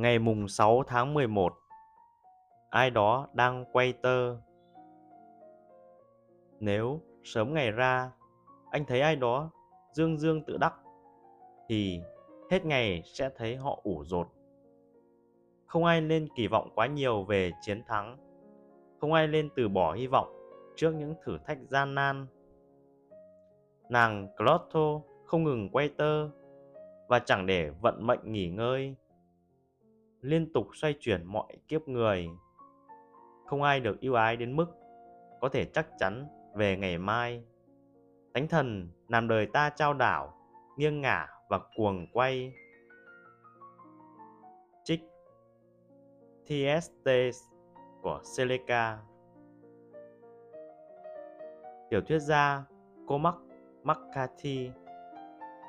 Ngày mùng 6 tháng 11 Ai đó đang quay tơ. Nếu sớm ngày ra, Anh thấy ai đó dương dương tự đắc, Thì hết ngày sẽ thấy họ ủ rột. Không ai nên kỳ vọng quá nhiều về chiến thắng. Không ai nên từ bỏ hy vọng trước những thử thách gian nan. Nàng Clotho không ngừng quay tơ Và chẳng để vận mệnh nghỉ ngơi liên tục xoay chuyển mọi kiếp người. Không ai được yêu ái đến mức có thể chắc chắn về ngày mai. Thánh thần làm đời ta trao đảo, nghiêng ngả và cuồng quay. Trích T.S.T. của Seneca Tiểu thuyết gia Cormac McCarthy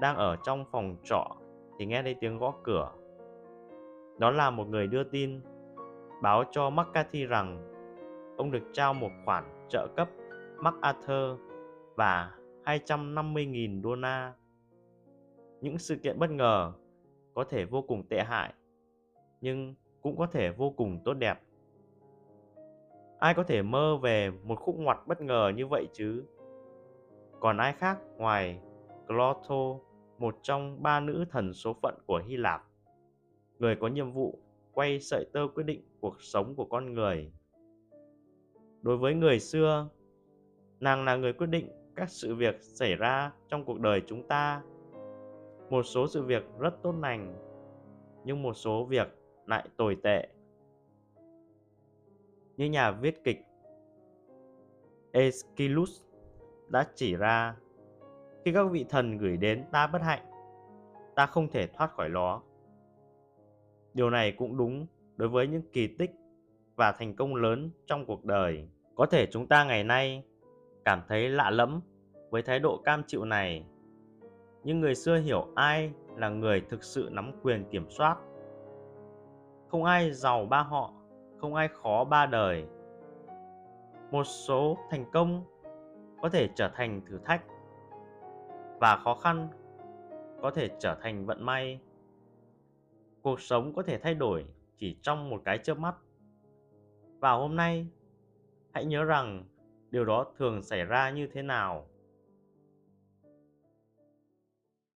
đang ở trong phòng trọ thì nghe thấy tiếng gõ cửa đó là một người đưa tin báo cho McCarthy rằng ông được trao một khoản trợ cấp MacArthur và 250.000 đô la. Những sự kiện bất ngờ có thể vô cùng tệ hại, nhưng cũng có thể vô cùng tốt đẹp. Ai có thể mơ về một khúc ngoặt bất ngờ như vậy chứ? Còn ai khác ngoài Clotho, một trong ba nữ thần số phận của Hy Lạp? Người có nhiệm vụ quay sợi tơ quyết định cuộc sống của con người. Đối với người xưa, nàng là người quyết định các sự việc xảy ra trong cuộc đời chúng ta. Một số sự việc rất tốt lành, nhưng một số việc lại tồi tệ. Như nhà viết kịch Aeschylus đã chỉ ra, khi các vị thần gửi đến ta bất hạnh, ta không thể thoát khỏi nó. Điều này cũng đúng đối với những kỳ tích và thành công lớn trong cuộc đời. Có thể chúng ta ngày nay cảm thấy lạ lẫm với thái độ cam chịu này. Nhưng người xưa hiểu ai là người thực sự nắm quyền kiểm soát. Không ai giàu ba họ, không ai khó ba đời. Một số thành công có thể trở thành thử thách và khó khăn có thể trở thành vận may cuộc sống có thể thay đổi chỉ trong một cái chớp mắt. Vào hôm nay, hãy nhớ rằng điều đó thường xảy ra như thế nào.